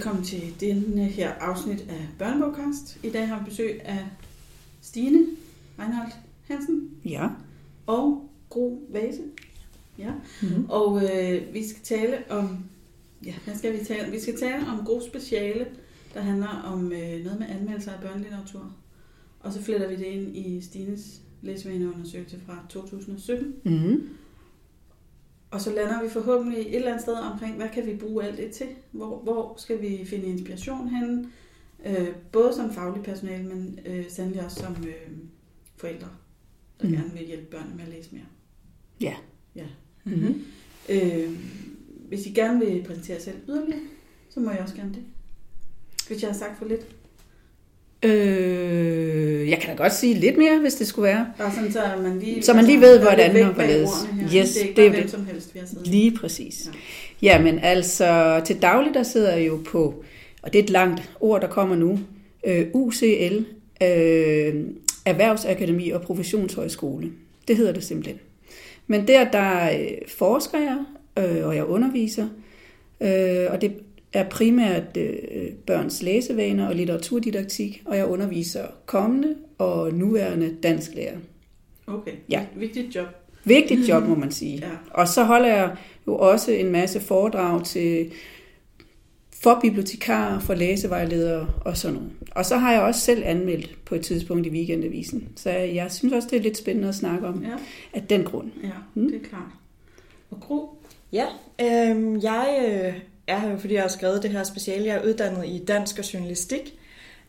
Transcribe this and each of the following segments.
Velkommen til denne her afsnit af Børnebogkast. I dag har vi besøg af Stine Reinholdt Hansen Ja. og Gro Vase. Ja. Mm-hmm. Og øh, vi skal tale om, ja, hvad skal vi tale? Vi skal tale om Gro Speciale, der handler om øh, noget med anmeldelser af børnelitteratur. Og så fletter vi det ind i Stines læsevaneundersøgelse fra 2017. Mm-hmm. Og så lander vi forhåbentlig et eller andet sted omkring, hvad kan vi bruge alt det til? Hvor, hvor skal vi finde inspiration henne? Øh, både som faglig personale, men øh, sandelig også som øh, forældre, der Mm. gerne vil hjælpe børnene med at læse mere. Ja. Ja. Mm-hmm. Øh, hvis I gerne vil præsentere jer selv yderligere, så må jeg også gerne det. Hvis jeg har sagt for lidt. Øh, jeg kan da godt sige lidt mere, hvis det skulle være. Bare sådan, så man lige, Så man lige ved, holder hvordan og hvorledes. Yes, det er ikke det er hvem som helst, vi har siddet. Lige præcis. Ja. Jamen altså, til daglig der sidder jeg jo på, og det er et langt ord, der kommer nu, øh, UCL, øh, Erhvervsakademi og Professionshøjskole. Det hedder det simpelthen. Men der, der øh, forsker jeg, øh, og jeg underviser, øh, og det er primært øh, børns læsevaner og litteraturdidaktik, og jeg underviser kommende og nuværende dansklærer. Okay, Ja. vigtigt job. Vigtigt job, må man sige. Ja. Og så holder jeg jo også en masse foredrag til for bibliotekarer, for læsevejledere og sådan noget. Og så har jeg også selv anmeldt på et tidspunkt i weekendavisen. Så jeg synes også, det er lidt spændende at snakke om Ja, af den grund. ja Mm. det er klart. Og Gro, Ja, øh, jeg øh, er her, fordi jeg har skrevet det her speciale. Jeg er uddannet i dansk og journalistik,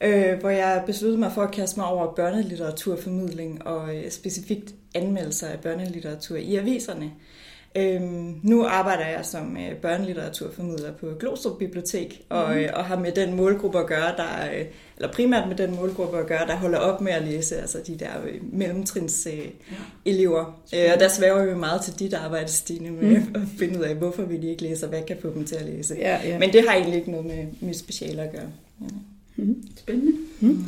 øh, hvor jeg besluttede mig for at kaste mig over børnelitteraturformidling og øh, specifikt anmeldelser af børnelitteratur i aviserne. Øhm, nu arbejder jeg som øh, børnelitteraturformidler på Glostrup Bibliotek, og, øh, og har med den målgruppe at gøre, der, øh, eller primært med den målgruppe at gøre, der holder op med at læse, altså de der øh, mellemtrins øh, Ja. elever. Øh, og der svæver vi meget til dit arbejde, Stine, med mm. at finde ud af, hvorfor vi ikke læser, hvad kan få dem til at læse. Ja, ja. Men det har egentlig ikke noget med mit speciale at gøre. Ja. Mhm. spændende. Mm.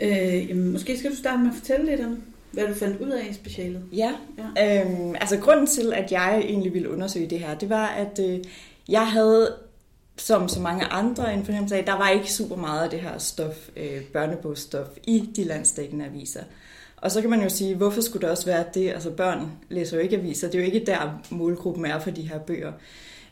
Øh, jamen, måske skal du starte med at fortælle lidt om, hvad du fandt ud af i specialet. Ja, Ja. Øhm, altså grunden til, at jeg egentlig ville undersøge det her, det var, at øh, jeg havde, som så mange andre, en fornemmelse af, der var ikke super meget af det her stof, øh, børnebogsstof, i de landsdækkende aviser. Og så kan man jo sige, hvorfor skulle det også være det? Altså børn læser jo ikke aviser, det er jo ikke der målgruppen er for de her bøger.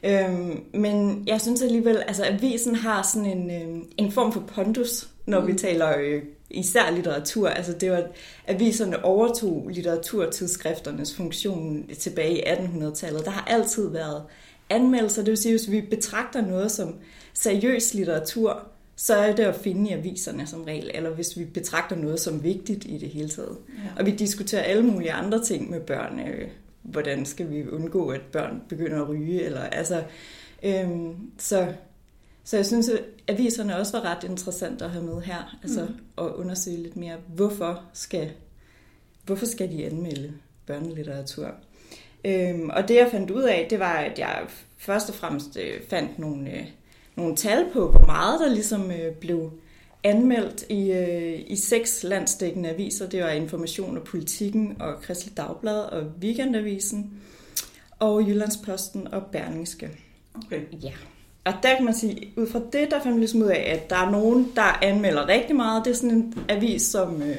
Øhm, men jeg synes alligevel, altså avisen har sådan en, øh, en form for pondus, når mm. vi taler øh, især litteratur. Altså det var, aviserne overtog litteraturtidsskrifternes funktion tilbage i 1800-tallet. Der har altid været anmeldelser, det vil sige, hvis vi betragter noget som seriøs litteratur, så er det at finde i aviserne som regel, eller hvis vi betragter noget som vigtigt i det hele taget. Ja. Og vi diskuterer alle mulige andre ting med børn. Øh, hvordan skal vi undgå, at børn begynder at ryge? Eller, altså, øhm, så, så jeg synes, at aviserne også var ret interessant at have med her. Altså Mhm. at undersøge lidt mere, hvorfor skal, hvorfor skal de anmelde børnelitteratur? Øhm, og det jeg fandt ud af, det var, at jeg først og fremmest øh, fandt nogle, øh, nogle tal på, hvor meget der ligesom øh, blev anmeldt i, øh, i seks landsdækkende aviser. Det var Information og Politikken og Kristelig Dagblad og Weekendavisen og Jyllandsposten og Berlingske. Okay. Ja. Og der kan man sige, ud fra det, der fandt vi ligesom ud af, at der er nogen, der anmelder rigtig meget. Det er sådan en avis som øh,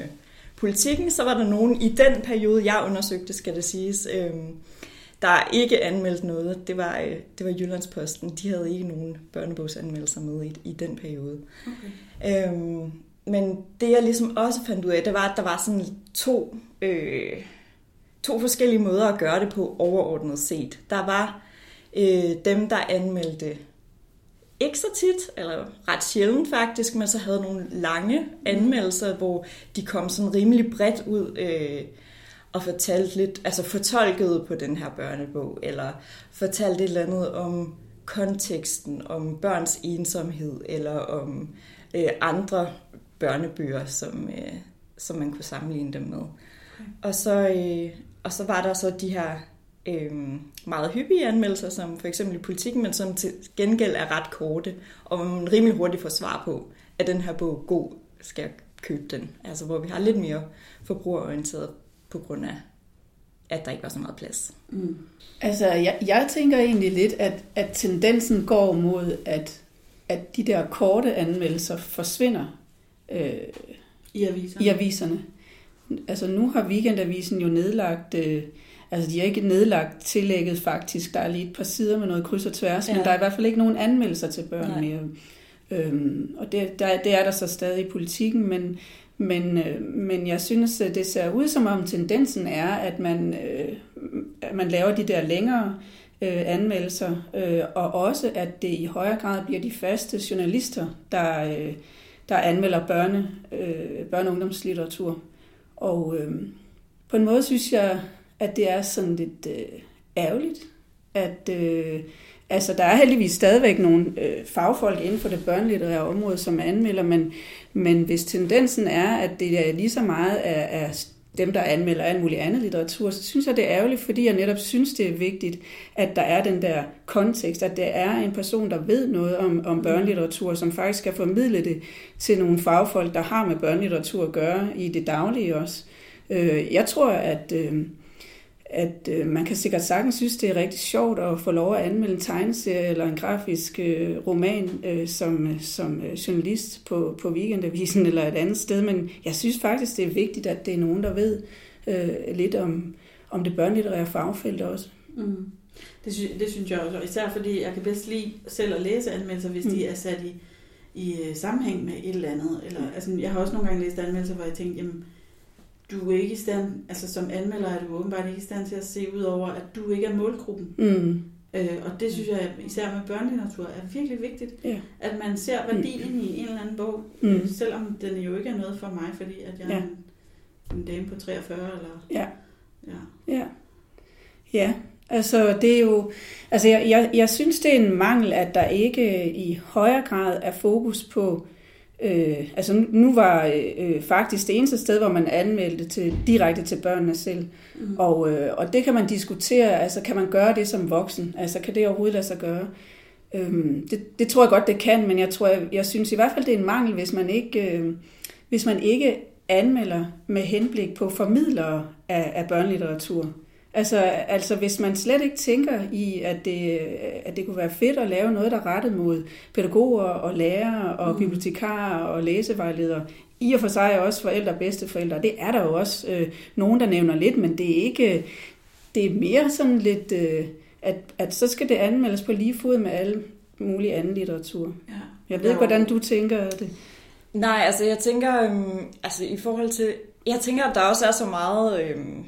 Politikken. Så var der nogen i den periode, jeg undersøgte, skal det siges, øh, der ikke anmeldt noget. Det var, øh, det var Jyllandsposten. De havde ikke nogen børnebogsanmeldelser med i, i den periode. okay. Øhm, men det jeg ligesom også fandt ud af, det var, at der var sådan to, øh, to forskellige måder at gøre det på overordnet set. Der var øh, dem, der anmeldte ikke så tit, eller ret sjældent faktisk, men så havde nogle lange anmeldelser, hvor de kom sådan rimelig bredt ud øh, og fortalte lidt, altså fortolkede på den her børnebog, eller fortalte et eller andet om konteksten, om børns ensomhed, eller om øh, andre børnebøger, som, øh, som man kunne sammenligne dem med. Og så, øh, og så var der så de her øh, meget hyppige anmeldelser, som for eksempel i politikken, men som til gengæld er ret korte, og hvor man rimelig hurtigt får svar på, at den her bog god, skal jeg købe den. Altså hvor vi har lidt mere forbrugerorienteret på grund af at der ikke var så meget plads. Mm. Altså, jeg, jeg tænker egentlig lidt, at, at tendensen går mod, at, at de der korte anmeldelser forsvinder øh, I aviserne. i aviserne. Altså, nu har Weekendavisen jo nedlagt... Øh, Altså, de har ikke nedlagt tillægget faktisk. Der er lige et par sider med noget kryds og tværs, ja. men der er i hvert fald ikke nogen anmeldelser til børn Nej. mere. Øhm, og det, der, det er der så stadig i politikken, men, men, øh, men jeg synes, at det ser ud som om tendensen er, at man, øh, at man laver de der længere øh, anmeldelser, øh, og også at det i højere grad bliver de faste journalister, der, øh, der anmelder børne, øh, børne- og ungdomslitteratur. Og øh, på en måde synes jeg, at det er sådan lidt øh, ærgerligt, at øh, altså, der er heldigvis stadigvæk nogle øh, fagfolk inden for det børnelitterære område, som anmelder, men, men hvis tendensen er, at det er lige så meget af, af dem, der anmelder alt muligt andet litteratur, så synes jeg, det er ærgerligt, fordi jeg netop synes, det er vigtigt, at der er den der kontekst, at det er en person, der ved noget om, om børnelitteratur, som faktisk skal formidle det til nogle fagfolk, der har med børnelitteratur at gøre i det daglige også. Øh, jeg tror, at... Øh, at øh, man kan sikkert sagtens synes, det er rigtig sjovt at få lov at anmelde en tegneserie eller en grafisk øh, roman øh, som, som øh, journalist på, på Weekendavisen eller et andet sted, men jeg synes faktisk, det er vigtigt, at det er nogen, der ved øh, lidt om, om det børnelitterære fagfelt også. Mm. Det, synes, det synes jeg også, især fordi jeg kan bedst lide selv at læse anmeldelser, hvis mm. de er sat i, i øh, sammenhæng med et eller andet. Eller, altså, jeg har også nogle gange læst anmeldelser, hvor jeg tænkte, jamen, du er ikke i stand, altså som anmelder er du åbenbart ikke i stand til at se ud over, at du ikke er målgruppen. Mm. Øh, og det synes jeg, især med børnelitteratur, er virkelig vigtigt, ja. at man ser værdien mm. i en eller anden bog, mm. selvom den jo ikke er noget for mig, fordi at jeg ja. er en, en dame på 43, eller... Ja. Ja. Ja. Ja, altså det er jo, altså jeg, jeg, jeg synes det er en mangel, at der ikke i højere grad er fokus på Øh, altså nu var øh, faktisk det eneste sted, hvor man anmeldte til, direkte til børnene selv. Mm. Og, øh, og det kan man diskutere, altså kan man gøre det som voksen? Altså kan det overhovedet lade sig gøre? Øhm, det, det tror jeg godt, det kan, men jeg tror, jeg, jeg synes i hvert fald, det er en mangel, hvis man ikke, øh, hvis man ikke anmelder med henblik på formidlere af, af børnelitteratur. Altså, altså hvis man slet ikke tænker i, at det, at det kunne være fedt at lave noget, der er rettet mod pædagoger og lærere og mm. bibliotekarer og læsevejledere, i og for sig også forældre og bedsteforældre. Det er der jo også øh, nogen, der nævner lidt, men det er ikke, det er mere sådan lidt, øh, at, at så skal det anmeldes på lige fod med alle mulige anden litteratur. Ja. Jeg ved ikke, hvordan du tænker det. Nej, altså jeg tænker, øhm, altså i forhold til, jeg tænker, at der også er så meget... Øhm,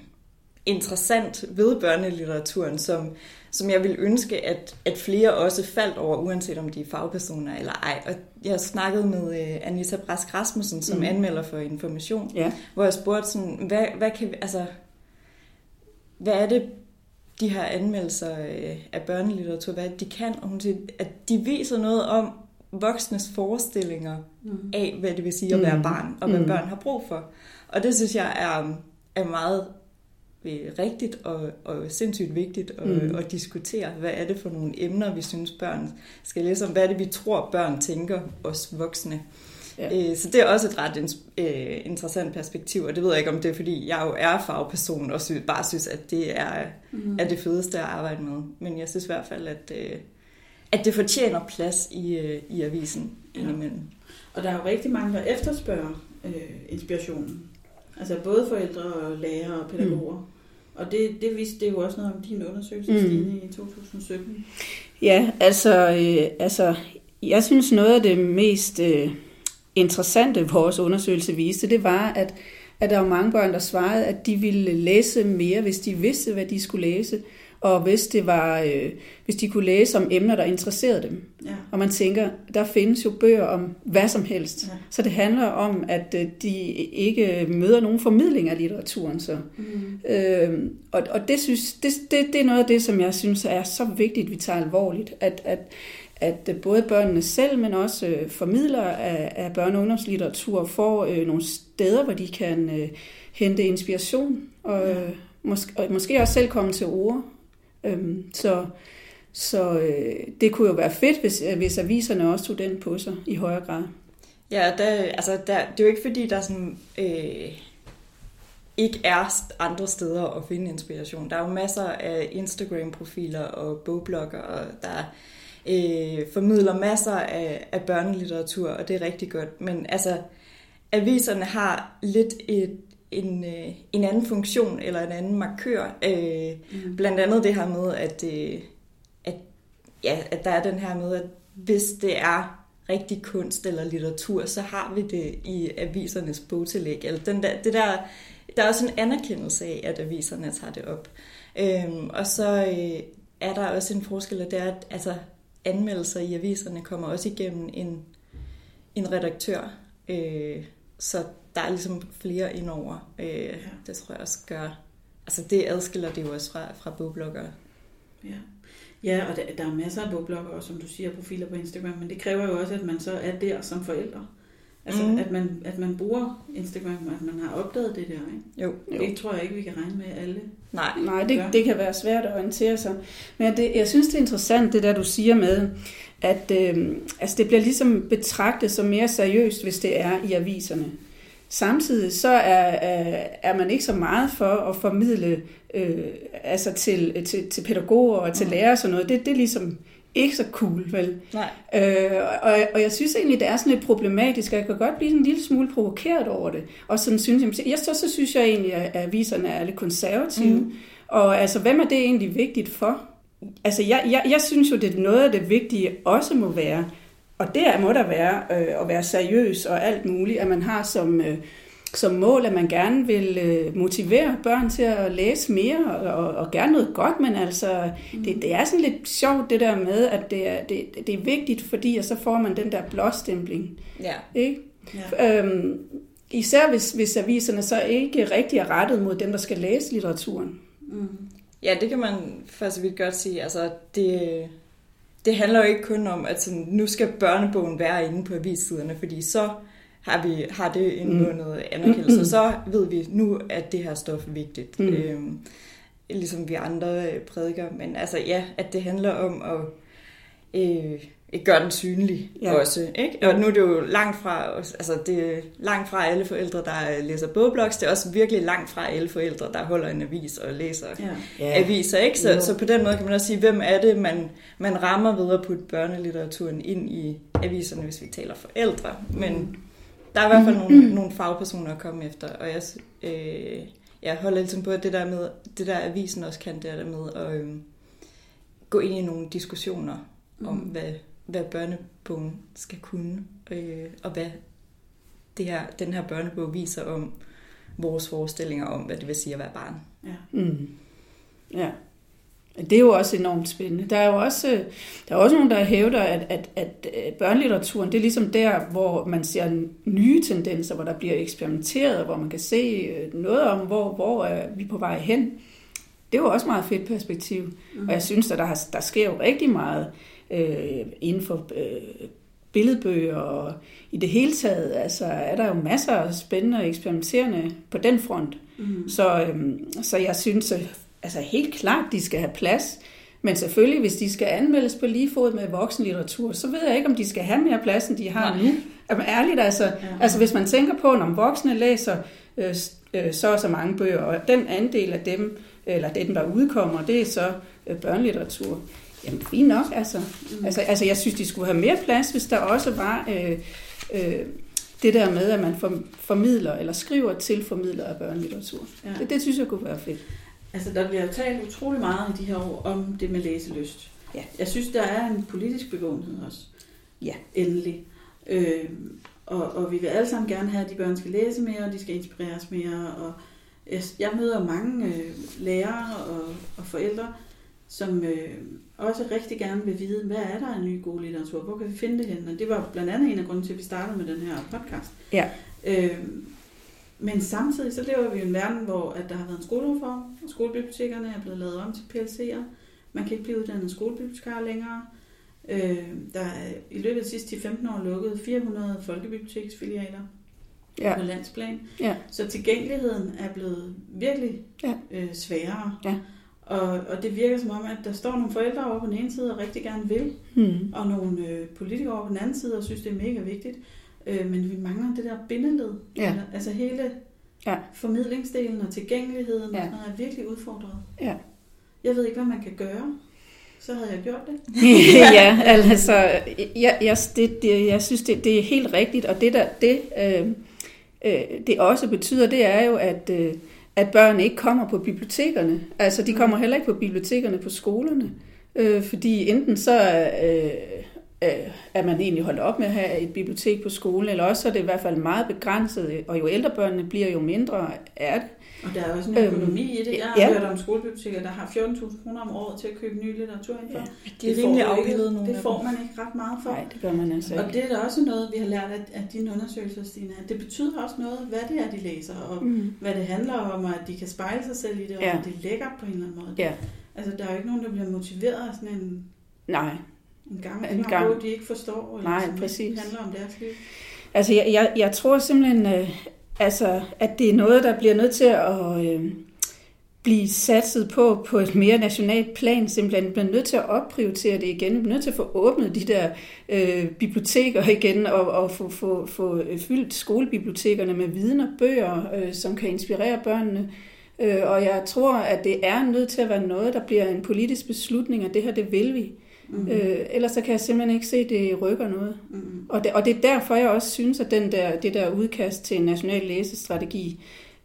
interessant ved børnelitteraturen, som, som jeg vil ønske, at, at flere også faldt over, uanset om de er fagpersoner eller ej. Og jeg snakkede med uh, Anita Brask Rasmussen, som mm. anmelder for Information, ja. hvor jeg spurgte sådan, hvad, hvad kan altså, hvad er det, de her anmeldelser uh, af børnelitteratur, hvad de kan? Og hun siger, at de viser noget om voksnes forestillinger mm. af, hvad det vil sige at være mm. barn, og hvad mm. børn har brug for. Og det synes jeg er, er meget Øh, rigtigt og, og sindssygt vigtigt at, mm. at diskutere, hvad er det for nogle emner, vi synes børn skal læse om, hvad er det, vi tror, børn tænker, os voksne. Ja. Øh, så det er også et ret øh, interessant perspektiv, og det ved jeg ikke, om det er, fordi jeg jo er fagperson, og synes, bare synes, at det er, mm. er det fedeste at arbejde med. Men jeg synes i hvert fald, at, at det fortjener plads i, i avisen ja. indimellem. Og der er jo rigtig mange, der efterspørger øh, inspirationen. Altså både forældre og lærere og pædagoger. Mm. Og det, det viste det jo også noget om din undersøgelse, mm. Stine, i 2017. Ja, altså, øh, altså jeg synes noget af det mest øh, interessante, vores undersøgelse viste, det var, at, at der var mange børn, der svarede, at de ville læse mere, hvis de vidste, hvad de skulle læse og hvis, det var, øh, hvis de kunne læse om emner, der interesserede dem. Ja. Og man tænker, der findes jo bøger om hvad som helst. Ja. Så det handler om, at øh, de ikke møder nogen formidling af litteraturen. Så. Mm. Øh, og og det, synes, det, det, det er noget af det, som jeg synes er så vigtigt, vi tager alvorligt. At, at, at både børnene selv, men også øh, formidlere af, af børne- og ungdomslitteratur får øh, nogle steder, hvor de kan øh, hente inspiration og, ja. måske, og måske også selv komme til ord Øhm, så så øh, det kunne jo være fedt, hvis, øh, hvis aviserne også tog den på sig i højere grad. Ja, der, altså der, det er jo ikke fordi, der er sådan... Øh, ikke er andre steder at finde inspiration. Der er jo masser af Instagram-profiler og bogblogger, og der øh, formidler masser af, af børnelitteratur, og det er rigtig godt. Men altså, aviserne har lidt et, en, øh, en anden funktion eller en anden markør. Øh, mm. Blandt andet det her med, at, øh, at, ja, at der er den her med, at hvis det er rigtig kunst eller litteratur, så har vi det i avisernes bogtillæg. Eller den der, det der, der er også en anerkendelse af, at aviserne tager det op. Øhm, og så øh, er der også en forskel, at det er, at altså, anmeldelser i aviserne kommer også igennem en, en redaktør. Øh, så der er ligesom flere indover. Øh, ja. Det tror jeg også gør... Altså det adskiller det jo også fra, fra bogbloggere. Ja. Ja, og der, der er masser af bogbloggere, som du siger, profiler på Instagram, men det kræver jo også, at man så er der som forældre. Altså, mm. at, man, at man bruger Instagram, og at man har opdaget det der, ikke? Jo. Det tror jeg ikke, vi kan regne med alle. Nej, Nej det, det kan være svært at orientere sig. Men det, jeg synes, det er interessant, det der du siger med, at øh, altså, det bliver ligesom betragtet som mere seriøst, hvis det er i aviserne. Samtidig så er, er man ikke så meget for at formidle øh, altså til, til, til pædagoger og til mm. lærere og sådan noget. Det, det er ligesom ikke så cool, vel? Nej. Øh, og, og jeg synes egentlig, det er sådan lidt problematisk, og jeg kan godt blive en lille smule provokeret over det. Og sådan synes jeg, jeg så, så synes jeg egentlig, at aviserne er lidt konservative. Mm. Og altså, hvem er det egentlig vigtigt for? Altså, jeg, jeg, jeg synes jo, det er noget af det vigtige også må være, og det må der være øh, at være seriøs og alt muligt, at man har som, øh, som mål, at man gerne vil øh, motivere børn til at læse mere, og, og, og gerne noget godt, men altså, mm. det, det er sådan lidt sjovt det der med, at det er, det, det er vigtigt, fordi og så får man den der blåstempling. Ja. Ikke? Ja. Øhm, især hvis, hvis aviserne så ikke rigtig er rettet mod dem, der skal læse litteraturen. Mm. Ja, det kan man for så vidt godt sige. Altså, det, det handler jo ikke kun om, at sådan, nu skal børnebogen være inde på avissiderne, fordi så har, vi, har det en mm. anerkendelse, så ved vi nu, at det her stof er vigtigt. Mm. Øhm, ligesom vi andre øh, prædiker. Men altså ja, at det handler om at øh, gøre den synlig ja. også. Ikke? Og nu er det jo langt fra, altså det er langt fra alle forældre, der læser bogblogs. Det er også virkelig langt fra alle forældre, der holder en avis og læser ja. aviser. Ikke? Så, så på den måde kan man også sige, hvem er det, man, man rammer ved at putte børnelitteraturen ind i aviserne, hvis vi taler forældre. Men mm. der er i hvert fald nogle, nogle fagpersoner at komme efter. Og jeg, øh, jeg holder ligesom på, at det der med, det der avisen også kan, det der med at øh, gå ind i nogle diskussioner om, mm. hvad hvad børnebogen skal kunne, øh, og hvad det her, den her børnebog viser om vores forestillinger om, hvad det vil sige at være barn. Ja. Mm. ja. Det er jo også enormt spændende. Der er jo også, der er også nogen, der hævder, at, at, at børnelitteraturen, det er ligesom der, hvor man ser nye tendenser, hvor der bliver eksperimenteret, hvor man kan se øh, noget om, hvor, hvor er vi på vej hen. Det er jo også meget fedt perspektiv. Mm. Og jeg synes, at der, der sker jo rigtig meget øh, inden for øh, billedbøger og i det hele taget, altså er der jo masser af spændende og eksperimenterende på den front. Mm. Så, øh, så jeg synes altså helt klart, de skal have plads. Men selvfølgelig, hvis de skal anmeldes på lige fod med voksenlitteratur, så ved jeg ikke, om de skal have mere plads, end de har Nej. nu. Jamen, ærligt, altså, ja. altså hvis man tænker på, når voksne læser øh, øh, så og så mange bøger, og den andel af dem, eller den, der udkommer, det er så øh, børnelitteratur. Jamen, fint nok, altså. Mm. altså. Altså, jeg synes, de skulle have mere plads, hvis der også var øh, øh, det der med, at man formidler eller skriver til formidler af børnelitteratur. Ja. Det, det synes jeg kunne være fedt. Altså, der bliver talt utrolig meget i de her år om det med læselyst. Ja. Jeg synes, der er en politisk bevågenhed også. Ja. Endelig. Øh, og, og vi vil alle sammen gerne have, at de børn skal læse mere, og de skal inspireres mere. Og jeg, jeg møder mange øh, lærere og, og forældre, som øh, også rigtig gerne vil vide, hvad er der af ny god litteratur? Hvor kan vi finde det hen? Og det var blandt andet en af grunden til, at vi startede med den her podcast. Ja. Øh, men samtidig så lever vi i en verden, hvor at der har været en skolereform, og skolebibliotekerne er blevet lavet om til PLC'er. Man kan ikke blive uddannet skolebibliotekar længere. Øh, der er i løbet af de sidste 15 år lukket 400 folkebiblioteksfilialer ja. på landsplan. Ja. Så tilgængeligheden er blevet virkelig ja. øh, sværere. Ja. Og, og det virker som om, at der står nogle forældre over på den ene side og rigtig gerne vil, mm. og nogle øh, politikere over på den anden side og synes, det er mega vigtigt. Øh, men vi mangler det der bindeled. Ja. Altså hele Ja. Formidlingsdelen og tilgængeligheden ja. og sådan noget er virkelig udfordret. Ja. Jeg ved ikke, hvad man kan gøre. Så havde jeg gjort det. ja, altså, jeg, jeg, det, det, jeg synes, det, det er helt rigtigt, og det, der, det, øh, øh, det også betyder, det er jo, at, øh, at børn ikke kommer på bibliotekerne. Altså, de kommer heller ikke på bibliotekerne på skolerne, øh, fordi enten så øh, øh, er man egentlig holdt op med at have et bibliotek på skolen, eller også er det i hvert fald meget begrænset, og jo ældre børnene bliver, jo mindre er det. Og der er også en Øhm, økonomi i det. Jeg har ja. hørt om skolebiblioteker, der har 14.000 kroner om året til at købe ny litteratur ind for. Ja, De er Det rimelig afbildet nogle Det får man ikke ret meget for. Nej, det gør man altså Og ikke. det er da også noget, vi har lært af, af dine undersøgelser, Stine. at Det betyder også noget, hvad det er, de læser, og Mm. hvad det handler om, og at de kan spejle sig selv i det, og Ja. at det er lækkert på en eller anden måde. Ja, Altså, der er jo ikke nogen, der bliver motiveret af sådan en, nej. en gammel En gang. gang. de ikke forstår, eller Nej, som præcis. handler om deres liv. Altså, jeg, jeg, jeg tror simpelthen, øh, altså, at det er noget, der bliver nødt til at øh, blive satset på på et mere nationalt plan. Simpelthen Vi bliver nødt til at opprioritere det igen. Vi bliver nødt til at få åbnet de der øh, biblioteker igen og, og få, få, få øh, fyldt skolebibliotekerne med viden og bøger, øh, som kan inspirere børnene. Øh, og jeg tror, at det er nødt til at være noget, der bliver en politisk beslutning, og det her, det vil vi. Mm. Mm. Øh, ellers så kan jeg simpelthen ikke se, at det rykker noget. Mm. Og det, og det er derfor, jeg også synes, at den der, det der udkast til en national læsestrategi,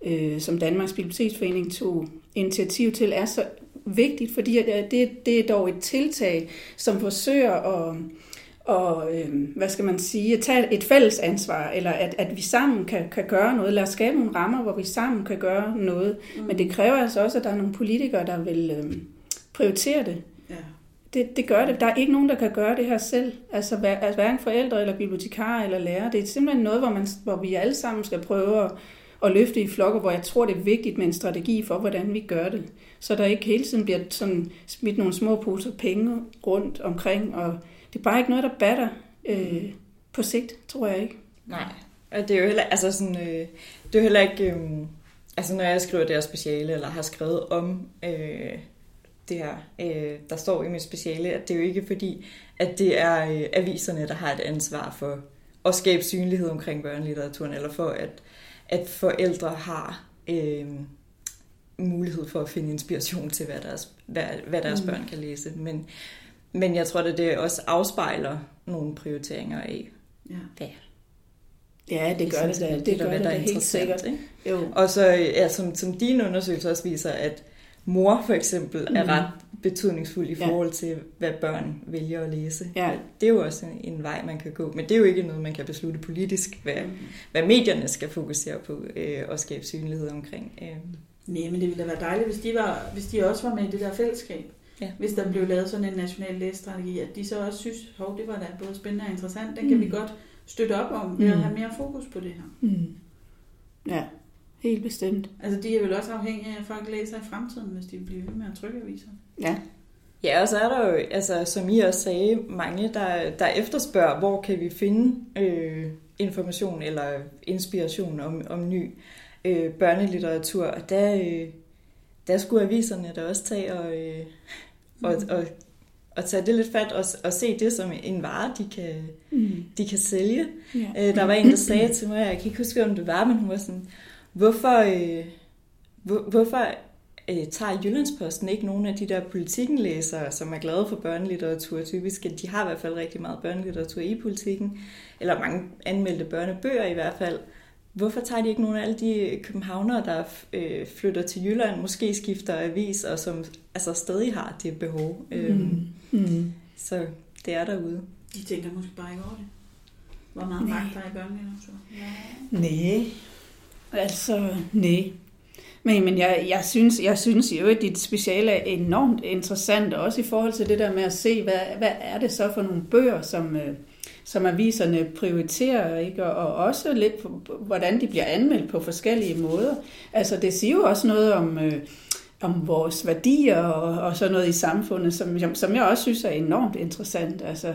øh, som Danmarks Biblioteksforening tog initiativ til, er så vigtigt, fordi at det, det er dog et tiltag, som forsøger at, og, øh, hvad skal man sige, at tage et fælles ansvar, eller at, at vi sammen kan, kan gøre noget. Lad os skabe nogle rammer, hvor vi sammen kan gøre noget. Mm. Men det kræver altså også, at der er nogle politikere, der vil øh, prioritere det. Det, det gør det. Der er ikke nogen, der kan gøre det her selv. Altså, hver, altså hverken forældre eller bibliotekarer eller lærere. Det er simpelthen noget, hvor, man, hvor vi alle sammen skal prøve at, at løfte i flokker, hvor jeg tror, det er vigtigt med en strategi for, hvordan vi gør det. Så der ikke hele tiden bliver sådan smidt nogle små poser penge rundt omkring. Og det er bare ikke noget, der batter øh, på sigt, tror jeg ikke. Nej, og det er jo heller, altså sådan, øh, det er jo heller ikke, øh, altså når jeg skriver det her speciale, eller har skrevet om øh, det her, øh, der står i mit speciale, at det er jo ikke fordi, at det er øh, aviserne, der har et ansvar for at skabe synlighed omkring børnelitteraturen, eller for at, at forældre har øh, mulighed for at finde inspiration til, hvad deres, hvad, hvad deres Mm. børn kan læse. Men, men jeg tror, at det også afspejler nogle prioriteringer af, Ja. hvad Ja, det gør det da. Det, det gør hvad det der er helt sikkert. Ikke? Jo. Og så, ja, som, som dine undersøgelser også viser, at mor for eksempel mm. er Mhm. ret betydningsfuld i Ja. forhold til, hvad børn vælger at læse. Ja. Det er jo også en, en vej, man kan gå. Men det er jo ikke noget, man kan beslutte politisk, hvad, Mm. hvad medierne skal fokusere på øh, og skabe synlighed omkring. Øh. Nej, men det ville da være dejligt, hvis de, var, hvis de også var med i det der fællesskab. Ja. Hvis der blev lavet sådan en national læsestrategi, at de så også synes, hov, det var da både spændende og interessant. Den kan Mm. vi godt støtte op om ved at Mm. have mere fokus på det her. Mm. Ja, helt bestemt. Altså, de er vel også afhængige af, at folk læser i fremtiden, hvis de bliver ved med at trykke aviser. Ja. Ja, og så er der jo, altså, som I også sagde, mange, der, der efterspørger, hvor kan vi finde øh, information eller inspiration om, om ny øh, børnelitteratur. Og der, øh, der skulle aviserne da også tage og, øh, og, og, og tage det lidt fat og, og se det som en vare, de kan, Mm. de kan sælge. Ja. Øh, der var en, der sagde til mig, jeg kan ikke huske, om det var, men hun var sådan, hvorfor, øh, hvor, hvorfor øh, tager Jyllandsposten ikke nogen af de der politikenlæsere, som er glade for børnelitteratur typisk? De har i hvert fald rigtig meget børnelitteratur i politikken, eller mange anmeldte børnebøger i hvert fald. Hvorfor tager de ikke nogen af alle de københavnere, der øh, flytter til Jylland, måske skifter avis, og som altså, stadig har det behov? Øh, Mm. Mm. Så det er derude. De tænker måske bare ikke over det. Hvor meget magt der er i børnelitteratur. Ja. Nej. Altså, nej. Men, men jeg, jeg, synes, jeg synes jo, at dit speciale er enormt interessant, også i forhold til det der med at se, hvad, hvad er det så for nogle bøger, som, øh, som aviserne prioriterer, ikke? Og, og også lidt, på, hvordan de bliver anmeldt på forskellige måder. Altså, det siger jo også noget om, øh, om vores værdier og, og sådan noget i samfundet, som, som jeg også synes er enormt interessant. Altså,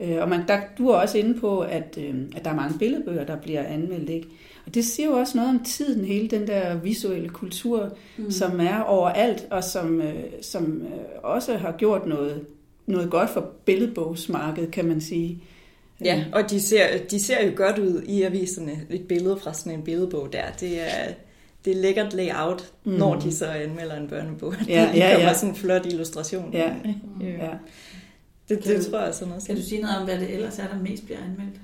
øh, og man, der, du er også inde på, at, øh, at der er mange billedbøger, der bliver anmeldt, ikke? Og det siger jo også noget om tiden, hele den der visuelle kultur, mm. som er overalt, og som, øh, som øh, også har gjort noget, noget godt for billedbogsmarkedet, kan man sige. Ja, Øh, og de ser, de ser jo godt ud i aviserne. Et billede fra sådan en billedbog der, det er, det er lækkert layout, mm. når de så anmelder en børnebog. Ja, det ja, kommer ja. sådan en flot illustration. Ja. Øh, Ja. Det, det du- tror jeg sådan noget. Kan du sige noget om, hvad det ellers er, der mest bliver anmeldt?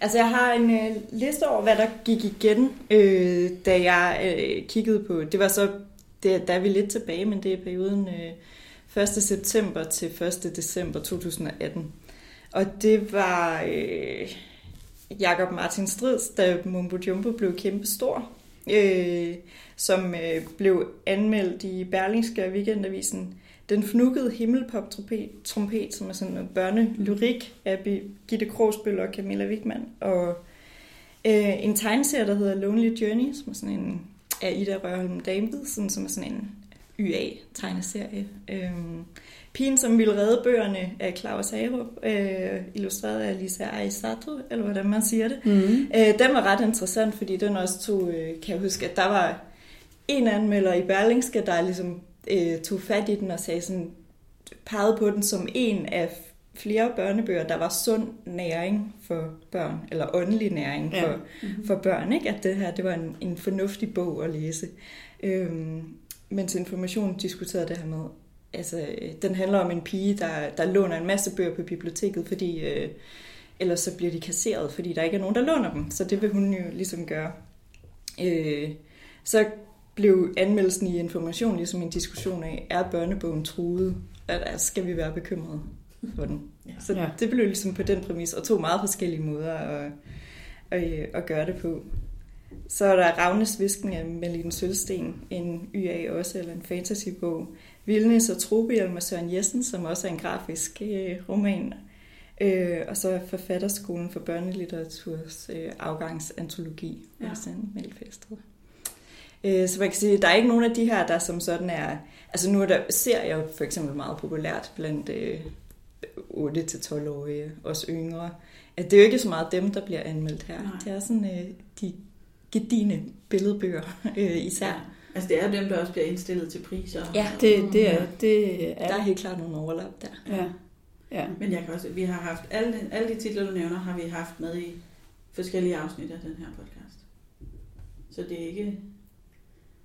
Altså, jeg har en øh, liste over, hvad der gik igen, øh, da jeg øh, kiggede på... Det var så... Det, der er vi lidt tilbage, men det er perioden øh, 1. september til 1. december 2018. Og det var øh, Jakob Martin Strids, da Mumbo Jumbo blev kæmpe stor, øh, som øh, blev anmeldt i Berlingske Weekendavisen. Den fnukkede himmelpop-trompet, som er sådan noget børnelyrik af Gitte Krogsbøl og Camilla Wigman. Og øh, en tegneserie, der hedder Lonely Journey, som er sådan en af Ida Rørholm sådan, som er sådan en YA-tegneserie. Øhm, Pigen, som ville redde bøgerne af Claus Hagerup, øh, illustreret af Lisa Aisato, eller hvordan man siger det. Mm. Øh, den var ret interessant, fordi den også tog, øh, kan jeg huske, at der var en anmelder i Berlingske, der ligesom øh, tog fat i den og sagde sådan, pegede på den som en af flere børnebøger, der var sund næring for børn, eller åndelig næring Ja. for, for børn, ikke? at det her det var en, en fornuftig bog at læse. Øhm, mens Information diskuterede det her med, altså, øh, den handler om en pige, der, der låner en masse bøger på biblioteket, fordi øh, ellers så bliver de kasseret, fordi der ikke er nogen, der låner dem. Så det vil hun jo ligesom gøre. Øh, så blev anmeldelsen i Information ligesom en diskussion af, er børnebogen truet? Altså, skal vi være bekymrede for den? Ja. Så Ja. det blev ligesom på den præmis, og to meget forskellige måder at, at, at gøre det på. Så er der Ravnes Visken af Malene Sølsten, en YA også, eller en fantasybog. Vildnis og Trobiel med Søren Jessen, som også er en grafisk øh, roman. Øh, og så Forfatterskolen for Børnelitteraturs øh, afgangsantologi, Ja. ja. også en meldfæstet. Øh, så man kan sige, at der er ikke nogen af de her, der som sådan er... Altså nu er der serier for eksempel meget populært blandt øh, 8-12-årige, også yngre. At det er jo ikke så meget dem, der bliver anmeldt her. Nej. Det er sådan øh, de gedine billedbøger øh, især. Ja. Altså det er dem, der også bliver indstillet til priser. Ja. Det, det er, det er, Der er helt klart nogle overlap der. ja. Ja. Men jeg kan også, vi har haft, alle, de- alle de titler, du nævner, har vi haft med i forskellige afsnit af den her podcast. Så det er ikke...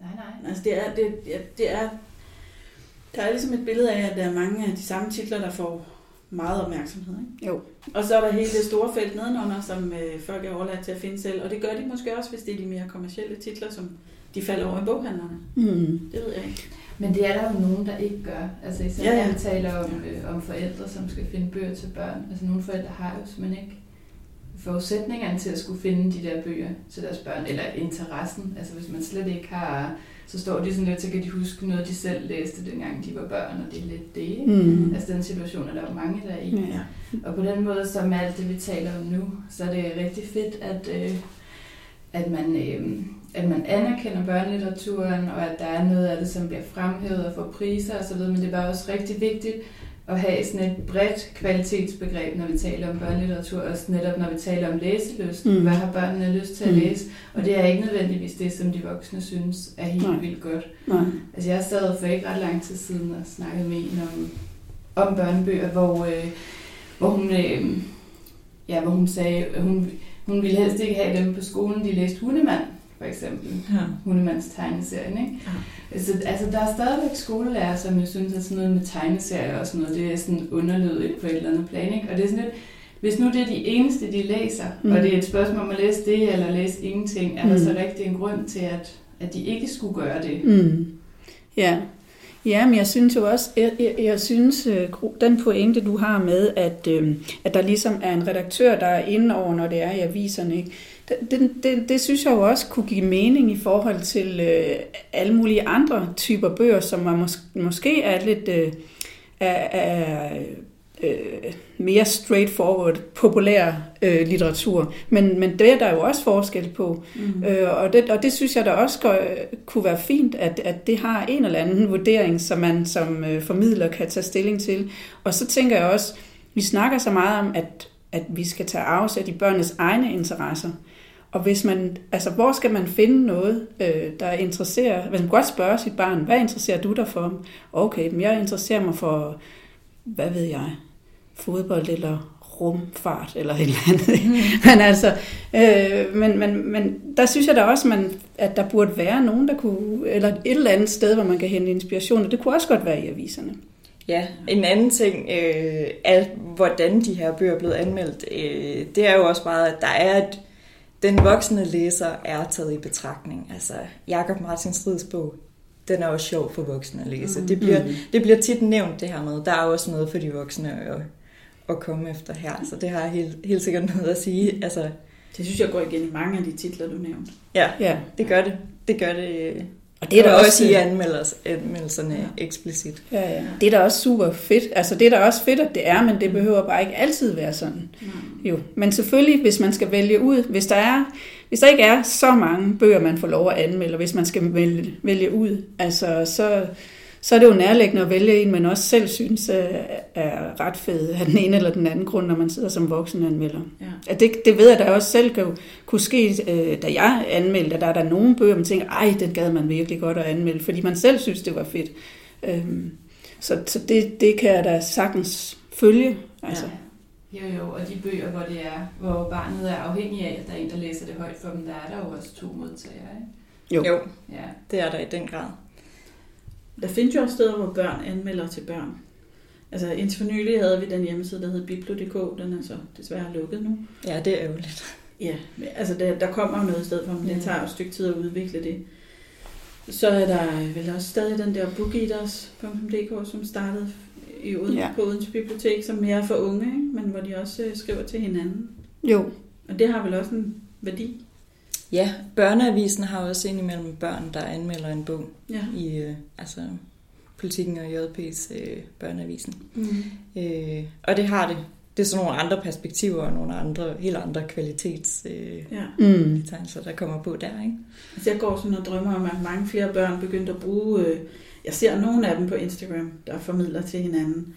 Nej, nej. Altså det er, det, det er, er der er ligesom et billede af, at der er mange af de samme titler, der får meget opmærksomhed. Ikke? Jo. Og så er der hele det store felt nedenunder, som øh, folk er overladt til at finde selv. Og det gør de måske også, hvis det er de mere kommercielle titler, som de falder over i boghandlerne. Mm. Det ved jeg ikke. Men det er der jo nogen, der ikke gør. Altså især ja. ja. når vi taler om, øh, om forældre, som skal finde bøger til børn. Altså nogle forældre har jo simpelthen ikke forudsætningerne til at skulle finde de der bøger til deres børn, eller interessen. Altså hvis man slet ikke har, så står de sådan lidt, så kan de huske noget, de selv læste, dengang de var børn, og det er lidt det, ikke? Mm. Altså den situation er der jo mange, der er i. Ja. Og på den måde, som alt det, vi taler om nu, så er det rigtig fedt, at, øh, at, man, øh, at man anerkender børnelitteraturen, og at der er noget af det, som bliver fremhævet og får priser osv., men det var også rigtig vigtigt at have sådan et bredt kvalitetsbegreb, når vi taler om børnelitteratur, også netop når vi taler om læselyst. Mm. Mm. Hvad har børnene lyst til at Mm. læse? Og det er ikke nødvendigvis det, som de voksne synes er helt Nej. vildt godt. Nej. Altså jeg sad for ikke ret lang tid siden og snakkede med en om, om børnebøger, hvor, øh, hvor hun... Øh, ja, hvor hun sagde, at hun, hun ville helst ikke have dem på skolen, de læste Hundemand, for eksempel. Ja. Hundemands tegneserien, ikke? Ja. Så, altså, der er stadigvæk skolelærer, som jo synes, at sådan noget med tegneserier og sådan noget, det er sådan underlødigt på et eller andet plan, ikke? Og det er sådan lidt, hvis nu det er de eneste, de læser, Mm. og det er et spørgsmål om at læse det eller læse ingenting, er der Mm. så rigtig en grund til, at, at de ikke skulle gøre det? Mm. Ja. Ja, men jeg synes jo også, jeg, jeg, jeg synes, øh, den pointe, du har med, at, øh, at der ligesom er en redaktør, der er inde over, når det er i aviserne, ikke? Det, det, det, synes jeg jo også kunne give mening i forhold til øh, alle mulige andre typer bøger, som er mås- måske er lidt øh, er, er, øh, mere straightforward, populær øh, litteratur. Men, men det er der jo også forskel på. Mm. Øh, og, det, og det synes jeg da også gør, kunne være fint, at, at det har en eller anden vurdering, som man som øh, formidler kan tage stilling til. Og så tænker jeg også, vi snakker så meget om, at, at vi skal tage afsæt i børnenes egne interesser. Og hvis man, altså hvor skal man finde noget, øh, der interesserer, man kan godt spørge sit barn, hvad interesserer du dig for? Okay, men jeg interesserer mig for, hvad ved jeg, fodbold eller rumfart eller et eller andet. Mm. men altså, øh, men, men, men der synes jeg da også, man, at der burde være nogen, der kunne, eller et eller andet sted, hvor man kan hente inspiration, og det kunne også godt være i aviserne. Ja, en anden ting øh, er, hvordan de her bøger er blevet anmeldt, øh, det er jo også meget, at der er et, den voksne læser er taget i betragtning. Altså, Jakob Martins Rids bog, den er også sjov for voksne at læse. Mm. Det, bliver, mm. det bliver tit nævnt det her med, der er også noget for de voksne at, at komme efter her, så det har helt, helt sikkert noget at sige. Altså, det synes jeg går igen i mange af de titler, du nævnte. Ja, ja. det gør det. Det gør det og det er der også, også i anmeldelserne ja. eksplicit. Ja, ja. Det er da også super fedt. Altså det er da også fedt, at det er, men det behøver bare ikke altid være sådan. Mm. Jo. Men selvfølgelig, hvis man skal vælge ud, hvis der er, hvis der ikke er så mange bøger, man får lov at anmelde, og hvis man skal vælge, vælge ud, altså så, så er det jo nærliggende at vælge en, man også selv synes er ret fed af den ene eller den anden grund, når man sidder som voksen anmelder. Ja. At det, det ved jeg da også selv kan, kunne ske, øh, da jeg anmeldte, der er der nogle bøger, man tænker, ej, den gad man virkelig godt at anmelde, fordi man selv synes, det var fedt. Øhm, så så det, det kan jeg da sagtens følge. Altså. Ja. Jo, jo, og de bøger, hvor det er, hvor barnet er afhængig af, at der er en, der læser det højt for dem, der er der jo også to modtagere, ikke? Jo, jo. Ja. det er der i den grad. Der findes jo også steder, hvor børn anmelder til børn. Altså indtil for nylig havde vi den hjemmeside, der hed Biblo.dk. Den er så desværre lukket nu. Ja, det er ærgerligt. Ja, altså der, der kommer noget sted for, men det tager jo et stykke tid at udvikle det. Så er der vel også stadig den der bookeaters.dk, som startede i Oden, ja. på Odense Bibliotek, som mere er for unge, ikke? men hvor de også øh, skriver til hinanden. Jo. Og det har vel også en værdi. Ja, børneavisen har også indimellem børn, der anmelder en bog ja. i øh, altså, politikken og JP's øh, børneavisen. Mm. Øh, og det har det. Det er sådan nogle andre perspektiver og nogle andre, helt andre kvalitets øh, ja. mm. der kommer på der. Ikke? Altså jeg går sådan og drømmer om, at mange flere børn begynder at bruge... Øh, jeg ser nogle af dem på Instagram, der formidler til hinanden.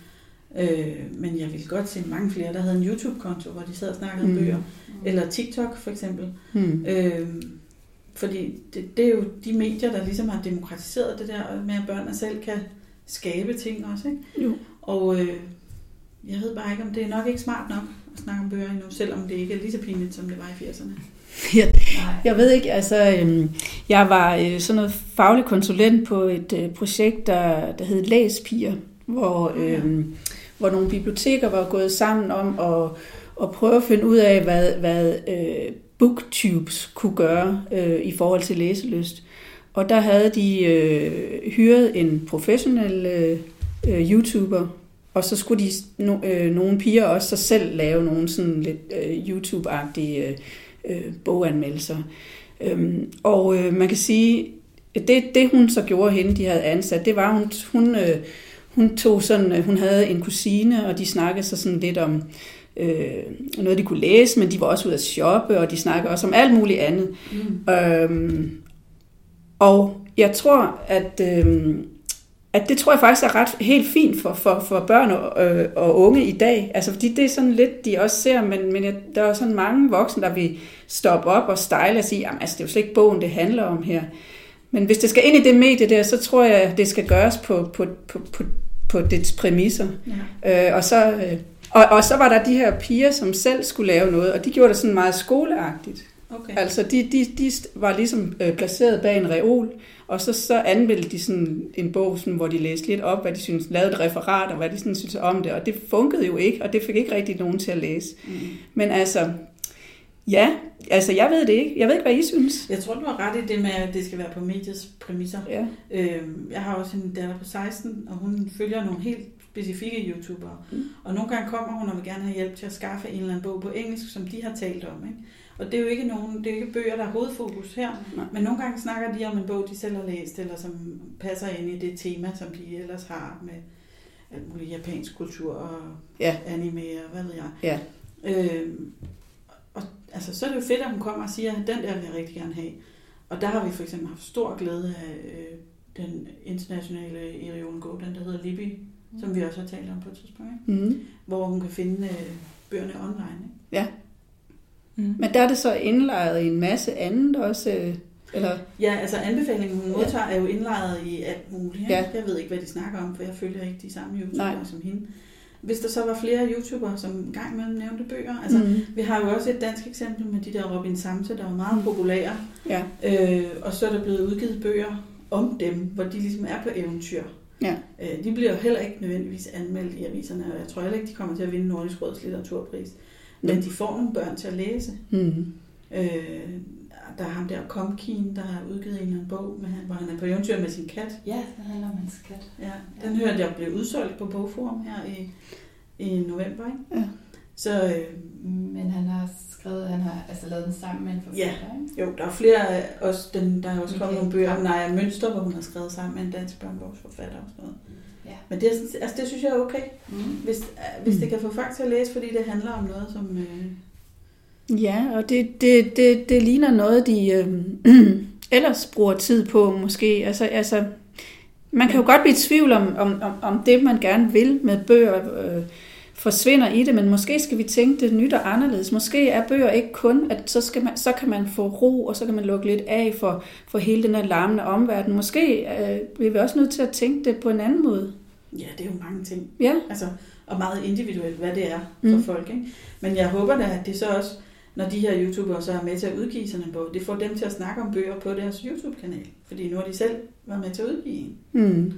Øh, men jeg ville godt se mange flere, der havde en YouTube-konto, hvor de sad og snakkede mm. bøger. Eller TikTok for eksempel. Mm. Øh, fordi det, det er jo de medier, der ligesom har demokratiseret det der med, at børnene selv kan skabe ting også. Ikke? Jo. Og øh, jeg ved bare ikke, om det er nok ikke smart nok at snakke om bøger endnu, selvom det ikke er lige så pinligt, som det var i 80'erne. Ja, jeg ved ikke, altså øh, jeg var øh, sådan noget faglig konsulent på et øh, projekt, der, der hed Læspiger, hvor, øh, hvor nogle biblioteker var gået sammen om at at prøve at finde ud af, hvad, hvad øh, booktubes kunne gøre øh, i forhold til læselyst. Og der havde de øh, hyret en professionel øh, øh, YouTuber, og så skulle de no, øh, nogle piger også sig selv lave nogle sådan lidt øh, YouTube-agtige øh, øh, boganmeldelser. Øhm, og øh, man kan sige, det, det hun så gjorde hende, de havde ansat, det var, hun, hun, øh, hun tog sådan, øh, hun havde en kusine, og de snakkede så sådan lidt om øh, noget, de kunne læse, men de var også ude at shoppe, og de snakkede også om alt muligt andet. Mm. Øhm, og jeg tror, at, øh, at det tror jeg faktisk er ret helt fint for, for, for børn og, øh, og unge i dag. Altså, fordi det er sådan lidt, de også ser, men, men jeg, der er sådan mange voksne, der vil stoppe op og style og sige, jamen altså, det er jo slet ikke bogen, det handler om her. Men hvis det skal ind i det medie der, så tror jeg, det skal gøres på, på, på, på, på dets præmisser. Ja. Øh, og så... Øh, og, og så var der de her piger, som selv skulle lave noget, og de gjorde det sådan meget skoleagtigt. Okay. Altså, de, de, de var ligesom øh, placeret bag en reol, og så, så anmeldte de sådan en bog, sådan, hvor de læste lidt op, hvad de synes, lavede et referat, og hvad de sådan synes om det, og det funkede jo ikke, og det fik ikke rigtig nogen til at læse. Mm. Men altså, ja, altså jeg ved det ikke. Jeg ved ikke, hvad I synes. Jeg tror, du har ret i det med, at det skal være på mediets præmisser. Ja. Øhm, jeg har også en datter på 16, og hun følger nogle helt specifikke YouTubere. Mm. Og nogle gange kommer hun og vil gerne have hjælp til at skaffe en eller anden bog på engelsk, som de har talt om. Ikke? Og det er jo ikke, nogen, det er ikke bøger, der er hovedfokus her, Nej. men nogle gange snakker de om en bog, de selv har læst, eller som passer ind i det tema, som de ellers har med alt muligt japansk kultur og ja. anime og hvad ved jeg. Ja. Og altså, så er det jo fedt, at hun kommer og siger, at den der vil jeg rigtig gerne have. Og der har vi for eksempel haft stor glæde af øh, den internationale Erion Go, den der hedder Libby, mm. som vi også har talt om på et tidspunkt, ikke? Mm. hvor hun kan finde øh, bøgerne online. Ikke? Ja. Mm. Men der er det så indlejret i en masse andet også? Øh, eller? Ja, altså anbefalingen, hun modtager, ja. er jo indlejret i alt muligt. Ja. Jeg ved ikke, hvad de snakker om, for jeg følger ikke de samme YouTubere som hende. Hvis der så var flere YouTubere, som en gang imellem nævnte bøger. Altså, Mm. vi har jo også et dansk eksempel med de der Robin Samse, der var meget populære. Ja. Øh, og så er der blevet udgivet bøger om dem, hvor de ligesom er på eventyr. Ja. Øh, de bliver jo heller ikke nødvendigvis anmeldt i aviserne, og jeg tror heller ikke, de kommer til at vinde Nordisk Råds litteraturpris. Men Mm. de får nogle børn til at læse. Mm. Øh, der er ham der Komkin, der har udgivet en eller anden bog, med, han- hvor han er på eventyr med sin kat. Ja, det handler om hans kat. Ja, den hørte jeg blev udsolgt på Bogforum her i, i november. Ikke? Ja. Så øh, Men han har skrevet, han har altså lavet den sammen med en forfatter, ikke? jo, der er flere af os, den, der er også kommet Okay. nogle bøger om Naja Mønster, hvor hun har skrevet sammen med en dansk børnebogsforfatter og sådan noget. Ja. Men det, er sådan- altså, det synes jeg er okay, Mm. hvis, øh, hvis det kan få folk til at læse, fordi det handler om noget, som... Øh, Ja, og det, det, det, det ligner noget, de øh, ellers bruger tid på måske. Altså, altså, man kan jo godt blive i tvivl om, om, om, om det, man gerne vil med bøger, øh, forsvinder i det, men måske skal vi tænke det nyt og anderledes. Måske er bøger ikke kun, at så, skal man, så kan man få ro, og så kan man lukke lidt af for, for hele den her larmende omverden. Måske øh, bliver vi også nødt til at tænke det på en anden måde. ja, det er jo mange ting. Ja, Altså, og meget individuelt, hvad det er for Mm. folk. Ikke? Men jeg håber da, at det så også, når de her YouTubere så er med til at udgive sådan en bog, det får dem til at snakke om bøger på deres YouTube-kanal. Fordi nu har de selv været med til at udgive en. mm.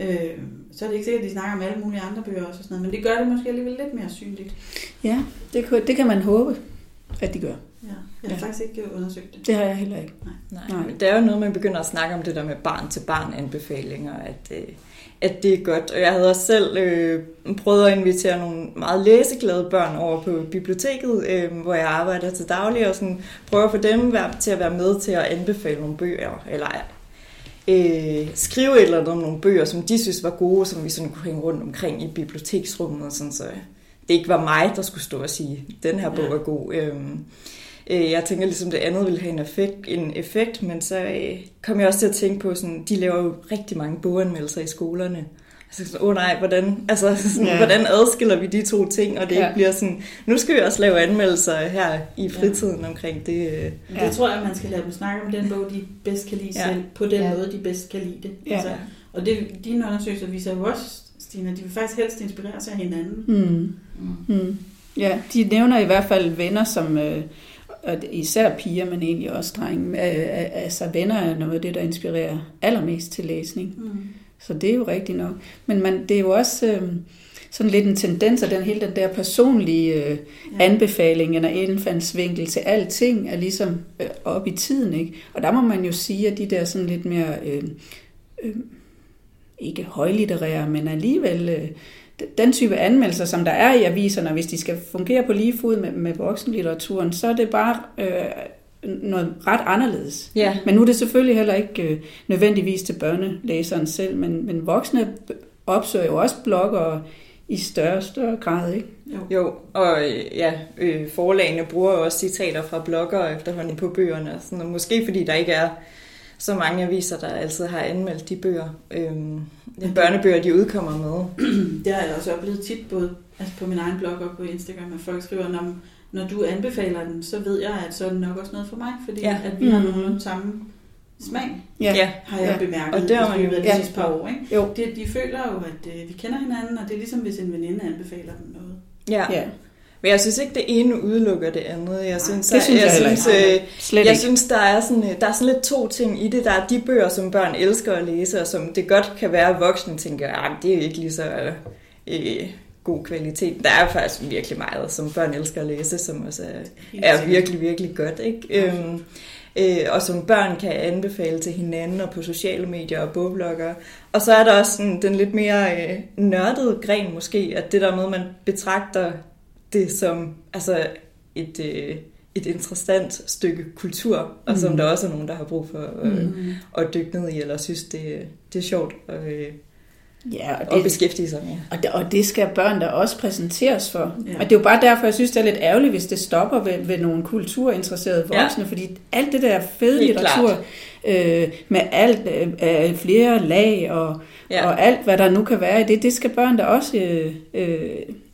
Øh, så er det ikke sikkert, at de snakker om alle mulige andre bøger også og sådan noget, men det gør det måske alligevel lidt mere synligt. ja det, kan- det kan man håbe, at de gør. Ja. Jeg har Ja. faktisk ikke undersøgt det. Det har jeg heller ikke. Nej. Nej. Nej. Det er jo noget, man begynder at snakke om det der med barn-til-barn anbefalinger, at, øh, at det er godt. Og jeg havde også selv øh, prøvet at invitere nogle meget læseglade børn over på biblioteket, øh, hvor jeg arbejder til daglig, og sådan prøve at få dem til at være med til at anbefale nogle bøger, eller øh, skrive et eller andet om nogle bøger, som de synes var gode, som vi sådan kunne hænge rundt omkring i biblioteksrummet, og sådan, så det ikke var mig, der skulle stå og sige, den her bog er god. Øh, Øh, Jeg tænker ligesom, det andet ville have en effekt, en effekt men så øh, kom jeg også til at tænke på, sådan, de laver jo rigtig mange boganmeldelser i skolerne. Altså sådan, åh oh nej, hvordan, altså, sådan, Ja. ja. hvordan adskiller vi de to ting, og det Ja. ikke bliver sådan, nu skal vi også lave anmeldelser her i fritiden omkring det. øh. Ja. det tror jeg, man skal lade dem snakke om den bog, de bedst kan lide Ja. ja. selv, på den Ja. ja. måde, de bedst kan lide det. Ja. Altså, og det, dine undersøgelser viser jo også, Stina, de vil faktisk helst inspirere sig af hinanden. Mm. Mm. Mm. Ja, de nævner i hvert fald venner, som øh, og især piger, men egentlig også drenge. Altså venner er noget af det, der inspirerer allermest til læsning. Mm. Så det er jo rigtigt nok. Men man, det er jo også øh, sådan lidt en tendens, at den hele den der personlige øh, Ja. anbefaling eller indfaldsvinkel til alting er ligesom øh, op i tiden. Ikke? Og der må man jo sige, at de der sådan lidt mere, øh, øh, ikke højlitterære, men alligevel øh, den type anmeldelser, som der er i aviserne, hvis de skal fungere på lige fod med, med voksenlitteraturen, så er det bare øh, noget ret anderledes. Ja. Men nu er det selvfølgelig heller ikke øh, nødvendigvis til børnelæseren selv, men, men voksne opsøger jo også blogger i større og større grad, ikke? Jo. Jo, og øh, ja, øh, forlagene bruger jo også citater fra blogger efterhånden på bøgerne, og sådan, og måske fordi der ikke er så mange aviser, der altid har anmeldt de bøger. Øhm, de børnebøger, de udkommer med. Det har jeg også oplevet tit, både altså på min egen blog og på Instagram, at folk skriver, når, når du anbefaler den, så ved jeg, at så er det nok også noget for mig, fordi Ja. ja. at vi har Mhm. nogenlunde samme smag, ja. har jeg Ja. bemærket Og det har man i jo- de ja. sidste par år. Ikke? Jo. De, de føler jo, at øh, vi kender hinanden, og det er ligesom, hvis en veninde anbefaler dem noget. ja. Ja, Men jeg synes ikke, det ene udelukker det andet. Jeg synes, det synes jeg jeg, synes, øh, slet jeg ikke. synes, der er, sådan, øh, der er sådan lidt to ting i det. Der er de bøger, som børn elsker at læse, og som det godt kan være, at voksne tænker, at det er ikke lige så øh, god kvalitet. Der er faktisk virkelig meget, som børn elsker at læse, som også er, er virkelig, virkelig godt. Ikke? Øhm, øh, og som børn kan anbefale til hinanden og på sociale medier og bogblogger. Og så er der også sådan, den lidt mere øh, nørdede gren måske, at det der med, man betragter det som altså et, øh, et interessant stykke kultur, og som Mm. der også er nogen, der har brug for øh, Mm. At dykke ned i, eller synes, det, det er sjovt at, øh, Ja, og det, beskæftige sig med. og, det, og det skal børn der også præsenteres for. Ja. Og det er jo bare derfor, jeg synes, det er lidt ærgerligt, hvis det stopper ved, ved nogle kulturinteresserede Ja. voksne, fordi alt det der fede Helt litteratur øh, med alt øh, øh, flere lag og, ja. Ja. og alt, hvad der nu kan være i det, det skal børn der også øh, øh,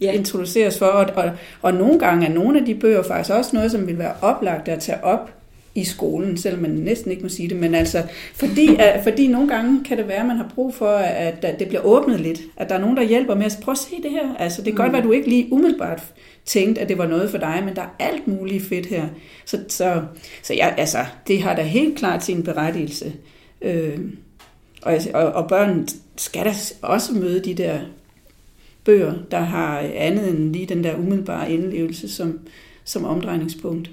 Ja. introduceres for. Og, og, og nogle gange er nogle af de bøger faktisk også noget, som vil være oplagt at tage op i skolen, selvom man næsten ikke må sige det, men altså, fordi, at, fordi nogle gange kan det være, at man har brug for, at, det bliver åbnet lidt, at der er nogen, der hjælper med at prøve at se det her. Altså, det kan mm. godt være, at du ikke lige umiddelbart tænkte, at det var noget for dig, men der er alt muligt fedt her. Så, så, så ja, altså, det har da helt klart sin berettigelse. Øh, og, og, og børn skal da også møde de der bøger, der har andet end lige den der umiddelbare indlevelse som, som omdrejningspunkt.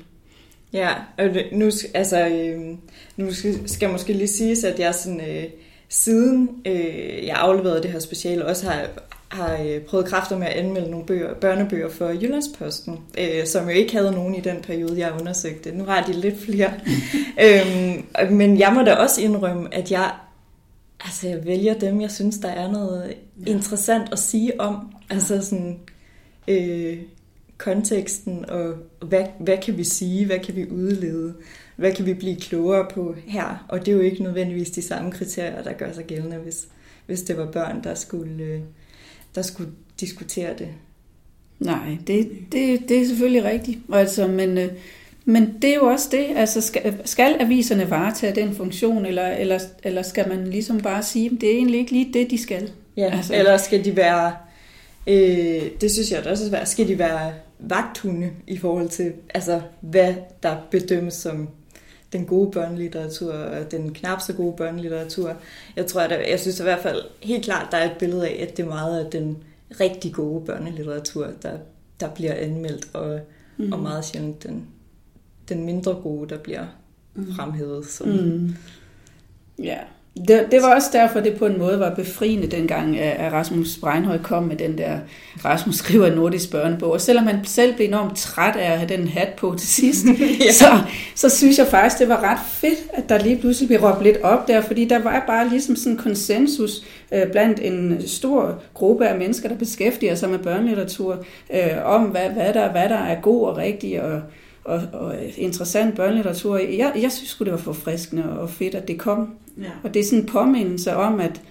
Ja, og nu, altså, øh, nu skal måske lige siges, at jeg sådan, øh, siden øh, jeg afleverede det her speciale, også har, har øh, prøvet kræfter med at anmelde nogle bøger, børnebøger for Jyllandsposten, øh, som jo ikke havde nogen i den periode, jeg undersøgte. Nu har de lidt flere. øhm, men jeg må da også indrømme, at jeg, altså, jeg vælger dem, jeg synes, der er noget ja. interessant at sige om. Altså sådan... Øh, konteksten, og hvad, hvad kan vi sige, hvad kan vi udlede, hvad kan vi blive klogere på her. Og det er jo ikke nødvendigvis de samme kriterier, der gør sig gældende, hvis, hvis det var børn, der skulle, øh, der skulle diskutere det. Nej, det, det, det er selvfølgelig rigtigt. Altså, men, øh, men det er jo også det. Altså, skal, skal aviserne varetage den funktion, eller, eller, eller skal man ligesom bare sige, at det er egentlig ikke lige det, de skal? Ja, altså, eller skal de være... Øh, det synes jeg også er svært. Skal de være vagthunde i forhold til, altså, hvad der bedømmes som den gode børnelitteratur og den knap så gode børnelitteratur. Jeg tror, at jeg synes i hvert fald helt klart, der er et billede af, at det er meget af den rigtig gode børnelitteratur, der, der bliver anmeldt, og, mm. og meget sjældent den, den mindre gode, der bliver mm. fremhævet. Som, mm. Ja, det, det var også derfor, det på en måde var befriende dengang, at Rasmus Breinhøj kom med den der Rasmus skriver en nordisk børnebog. Og selvom han selv blev enormt træt af at have den hat på til sidst, ja. så, så synes jeg faktisk, det var ret fedt, at der lige pludselig blev råbt lidt op der, fordi der var bare ligesom sådan en konsensus øh, blandt en stor gruppe af mennesker, der beskæftiger sig med børnelitteratur, øh, om hvad, hvad, der, hvad der er god og rigtig og, og, og interessant børnelitteratur. Jeg, jeg synes det var forfriskende og fedt, at det kom. Ja. Og det er sådan en påmindelse om, at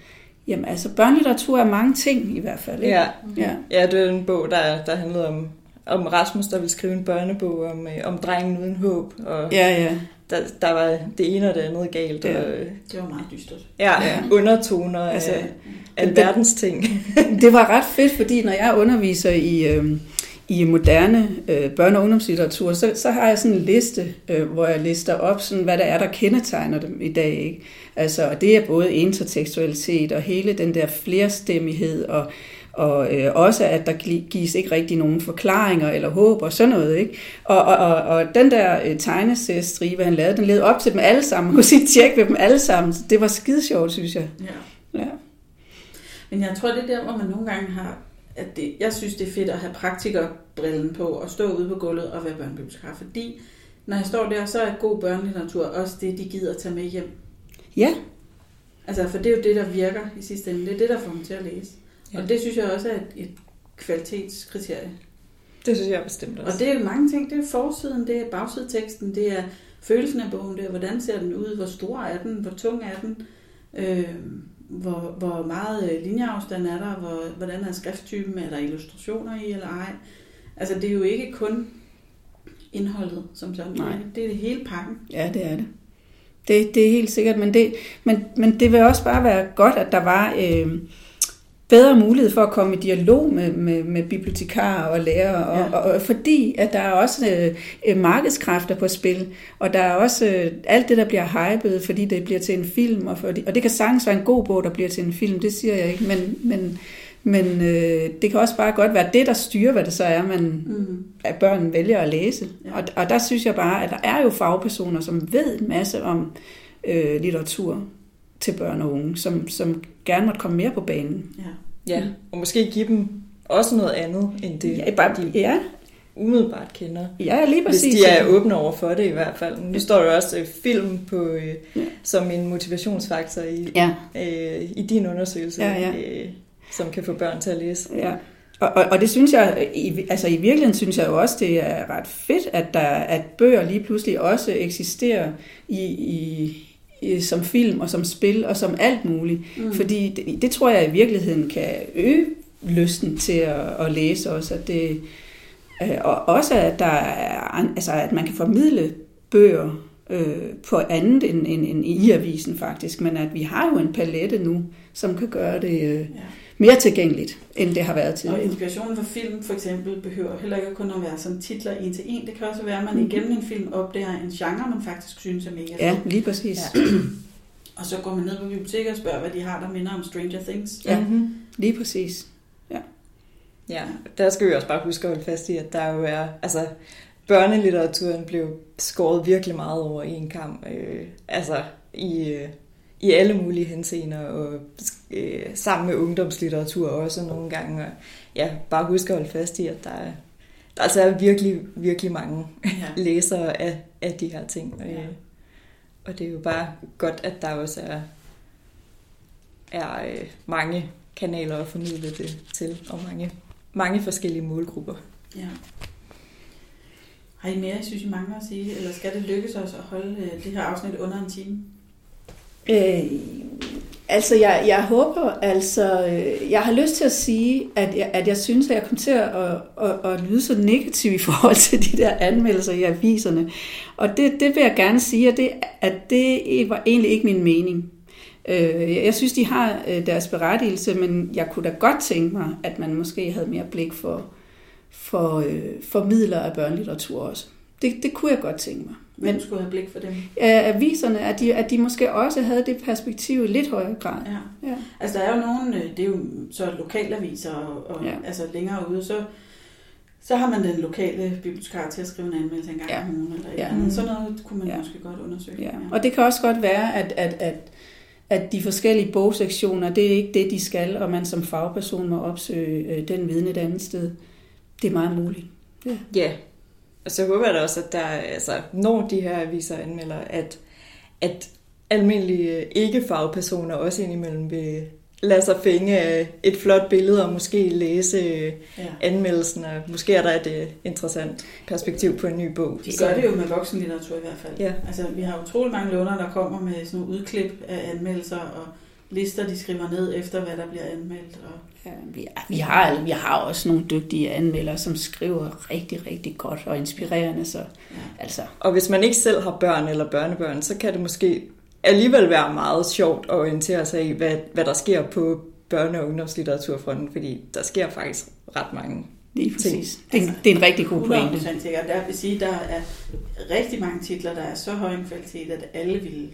jamen, altså, børnelitteratur er mange ting i hvert fald. Ikke? Ja. Ja. ja, det er en bog, der, der handlede om, om Rasmus, der ville skrive en børnebog om, øh, om drengen uden håb. Og ja, ja. Der, der var det ene og det andet galt. Ja. Og, det var meget dystert. Ja, ja. undertoner altså, af, af verdens ting. det var ret fedt, fordi når jeg underviser i... Øh, i moderne øh, børne- og ungdomslitteratur, så, så har jeg sådan en liste, øh, hvor jeg lister op, sådan, hvad der er, der kendetegner dem i dag. Ikke? Altså, og det er både intertekstualitet og hele den der flerstemmighed, og, og øh, også at der gives ikke rigtig nogen forklaringer eller håb og sådan noget. Ikke? Og, og, og, og den der øh, tegneseriestribe, han lavede, den led op til dem alle sammen. Man kunne sige, tjek ved dem alle sammen. Det var skide sjovt, synes jeg. Ja. ja. Men jeg tror, det er der, hvor man nogle gange har at det, jeg synes, det er fedt at have praktikerbrillen på og stå ude på gulvet og være børnebibliotekar, fordi når jeg står der, så er god børnelitteratur også det, de gider at tage med hjem. Ja. Altså, for det er jo det, der virker i sidste ende. Det er det, der får dem til at læse. Ja. Og det synes jeg også er et, et kvalitetskriterie. Det synes jeg bestemt også. Og det er mange ting. Det er forsiden, det er bagsideteksten, det er følelsen af bogen, det er hvordan ser den ud, hvor stor er den, hvor tung er den. Øh, hvor, hvor meget øh, linjeafstand er der, hvor, hvordan er skrifttypen, er der illustrationer i eller ej. Altså det er jo ikke kun indholdet som sådan, Nej. det er det hele pakken. Ja, det er det. Det, det er helt sikkert, men det, men, men det vil også bare være godt, at der var... Øh, bedre mulighed for at komme i dialog med, med, med bibliotekarer og lærere, og, ja. og, og fordi at der er også øh, øh, markedskræfter på spil, og der er også øh, alt det, der bliver hypet, fordi det bliver til en film, og, fordi, og det kan sagtens være en god bog, der bliver til en film, det siger jeg ikke, men, men, men øh, det kan også bare godt være det, der styrer, hvad det så er, man, mm. at børn vælger at læse. Ja. Og, og der synes jeg bare, at der er jo fagpersoner, som ved en masse om øh, litteratur til børn og unge, som, som gerne måtte komme mere på banen. Ja. Ja, og måske give dem også noget andet, end det, ja, bare, de ja. umiddelbart kender. Ja, lige præcis. Hvis de er åbne over for det i hvert fald. Nu står der også øh, film på øh, ja. som en motivationsfaktor i, ja. øh, i din undersøgelse, ja, ja. Øh, som kan få børn til at læse. Ja. Og, og, og det synes jeg, i, altså i virkeligheden synes jeg jo også, det er ret fedt, at, der, at bøger lige pludselig også eksisterer i, i, som film og som spil og som alt muligt. Mm. Fordi det, det tror jeg i virkeligheden kan øge lysten til at, at læse også. At det, øh, og også at, der er, altså, at man kan formidle bøger øh, på andet end, end, end i avisen faktisk, men at vi har jo en palette nu, som kan gøre det øh, Ja. Mere tilgængeligt, end det har været Og tidligere. inspirationen for film for eksempel behøver heller ikke kun at være sådan titler en til en. Det kan også være, at man Mhm. igennem en film opdager en genre, man faktisk synes er mega Ja, lige præcis. Ja. Og så går man ned på biblioteket og spørger, hvad de har, der minder om Stranger Things. Ja. Mm-hmm. Lige præcis. Ja, der skal vi også bare huske at holde fast i, at der jo er, altså, børnelitteraturen blev skåret virkelig meget over en kamp, øh, altså i, øh, i alle mulige henseender, og øh, sammen med ungdomslitteratur også nogle gange, og ja, bare huske at holde fast i, at der er, der altså er virkelig, virkelig mange Ja. læsere af, af de her ting, og, Ja. øh, og det er jo bare godt, at der også er, er øh, mange kanaler at formidle det til, og mange mange forskellige målgrupper. ja. Har I mere, synes, I mangler at sige? Eller skal det lykkes os at holde øh, det her afsnit under en time? Øh, altså, jeg, jeg håber, altså, øh, jeg har lyst til at sige, at jeg, at jeg synes, at jeg kom til at, at, at, at lyde så negativ i forhold til de der anmeldelser i aviserne. Og det, det vil jeg gerne sige, at det, at det var egentlig ikke min mening. Øh, jeg synes, de har øh, deres berettigelse, men jeg kunne da godt tænke mig, at man måske havde mere blik for, for øh, for formidler af børnelitteratur også. Det, det kunne jeg godt tænke mig. Hvem Men skulle have blik for dem? aviserne, at de, at de måske også havde det perspektiv i lidt højere grad. Ja. Ja. Altså, der er jo nogle, øh, det er jo så lokalaviser, og, og Ja. ja. altså længere ude, så, så har man den lokale bibliotekar til at skrive en anmeldelse en gang Ja. ja. om ugen, eller Ja. ja. andet. Sådan noget kunne man Ja. ja. måske godt undersøge. Ja. Og det kan også godt være, at, at, at, at de forskellige bogsektioner, det er ikke det, de skal, og man som fagperson må opsøge øh, den viden et andet sted. Det er meget muligt. Ja, og så håber jeg da også, at der, altså, når de her aviser anmelder, at, at almindelige ikke-fagpersoner også indimellem vil lade sig fænge af et flot billede og måske læse øh, ja. anmeldelsen, og måske er der et øh, interessant perspektiv på en ny bog. De gør det jo med voksenlitteratur i hvert fald. Ja. Altså, vi har utrolig mange lånere, der kommer med sådan nogle udklip af anmeldelser og lister, de skriver ned efter, hvad der bliver anmeldt. Og... Ja, vi, vi, har, vi har også nogle dygtige anmeldere, som skriver rigtig, rigtig godt og inspirerende. Så, Ja. altså, Og hvis man ikke selv har børn eller børnebørn, så kan det måske alligevel være meget sjovt at orientere sig i, hvad, hvad der sker på børne- og ungdomslitteraturfronten, fordi der sker faktisk ret mange. lige præcis. Det, er en- det er en rigtig god pointe. 100% sikkert. Der vil sige, der er rigtig mange titler, der er så høj en kvalitet, at alle vil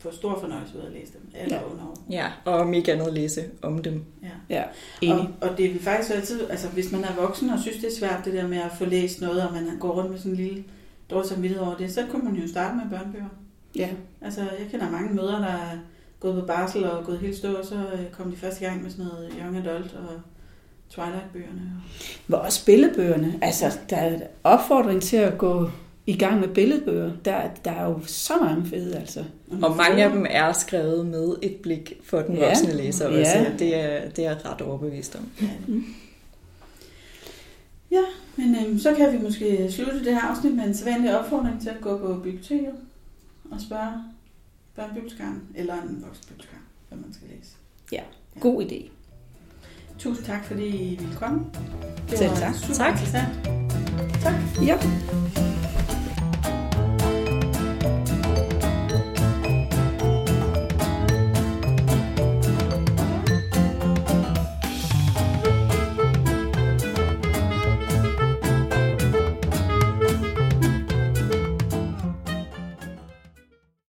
få stor fornøjelse ud af at læse dem. Alle Ja. under. Ja, og ikke andet læse om dem. Ja. Ja, enig. Og, og det vil faktisk altid, altså hvis man er voksen og synes, det er svært det der med at få læst noget, og man går rundt med sådan en lille dårlig samvittighed over det, så kunne man jo starte med børnebøger. Ja. Altså jeg kender mange mødre, der er gået på barsel og gået helt stå, og så øh, kom de første gang med sådan noget Young Adult og Twilight-bøgerne. Men også billedbøgerne. Altså, der er opfordring til at gå i gang med billedbøger. Der, der er jo så mange fede, altså. Og mange af dem er skrevet med et blik for den Ja. voksne læser også. Ja. Ja. Det, er, det er jeg ret overbevist om. Ja, ja men øhm, så kan vi måske slutte det her afsnit med en sædvanlig opfordring til at gå på biblioteket og spørge børnebibliotekaren eller en voksenbibliotekar, hvad man skal læse. God idé. Tusind tak, fordi I ville komme. Det Selv tak. super Tak. Tak. Ja.